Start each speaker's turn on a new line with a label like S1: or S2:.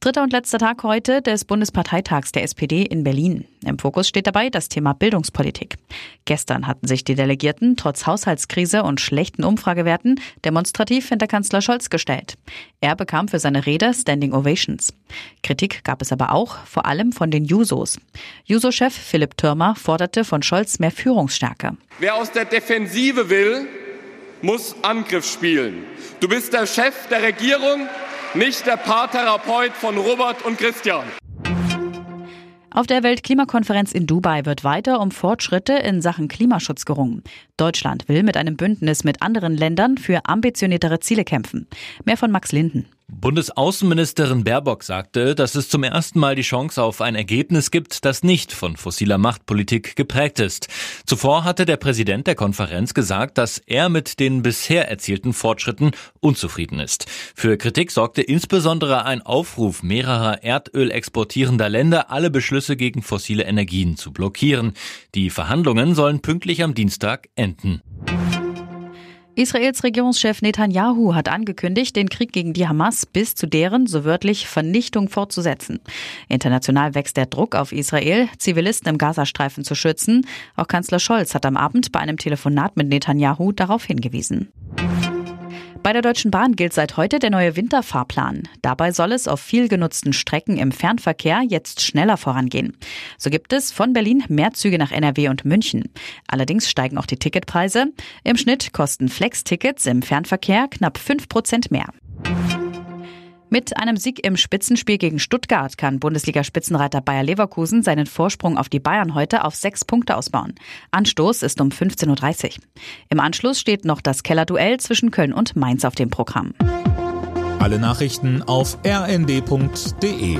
S1: Dritter und letzter Tag heute des Bundesparteitags der SPD in Berlin. Im Fokus steht dabei das Thema Bildungspolitik. Gestern hatten sich die Delegierten trotz Haushaltskrise und schlechten Umfragewerten demonstrativ hinter Kanzler Scholz gestellt. Er bekam für seine Rede Standing Ovations. Kritik gab es aber auch, vor allem von den Jusos. Juso-Chef Philipp Türmer forderte von Scholz mehr Führungsstärke.
S2: Wer aus der Defensive will, muss Angriff spielen. Du bist der Chef der Regierung nicht der Paartherapeut von Robert und Christian.
S1: Auf der Weltklimakonferenz in Dubai wird weiter um Fortschritte in Sachen Klimaschutz gerungen. Deutschland will mit einem Bündnis mit anderen Ländern für ambitioniertere Ziele kämpfen. Mehr von Max Linden.
S3: Bundesaußenministerin Baerbock sagte, dass es zum ersten Mal die Chance auf ein Ergebnis gibt, das nicht von fossiler Machtpolitik geprägt ist. Zuvor hatte der Präsident der Konferenz gesagt, dass er mit den bisher erzielten Fortschritten unzufrieden ist. Für Kritik sorgte insbesondere ein Aufruf mehrerer Erdöl exportierender Länder, alle Beschlüsse gegen fossile Energien zu blockieren. Die Verhandlungen sollen pünktlich am Dienstag enden.
S1: Israels Regierungschef Netanyahu hat angekündigt, den Krieg gegen die Hamas bis zu deren, so wörtlich, Vernichtung fortzusetzen. International wächst der Druck auf Israel, Zivilisten im Gazastreifen zu schützen. Auch Kanzler Scholz hat am Abend bei einem Telefonat mit Netanyahu darauf hingewiesen. Bei der Deutschen Bahn gilt seit heute der neue Winterfahrplan. Dabei soll es auf viel genutzten Strecken im Fernverkehr jetzt schneller vorangehen. So gibt es von Berlin mehr Züge nach NRW und München. Allerdings steigen auch die Ticketpreise. Im Schnitt kosten Flex-Tickets im Fernverkehr knapp 5 Prozent mehr. Mit einem Sieg im Spitzenspiel gegen Stuttgart kann Bundesliga-Spitzenreiter Bayer Leverkusen seinen Vorsprung auf die Bayern heute auf sechs Punkte ausbauen. Anstoß ist um 15.30 Uhr. Im Anschluss steht noch das Kellerduell zwischen Köln und Mainz auf dem Programm.
S4: Alle Nachrichten auf rnd.de